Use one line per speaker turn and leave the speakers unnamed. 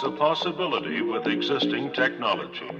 Is a possibility with existing technology.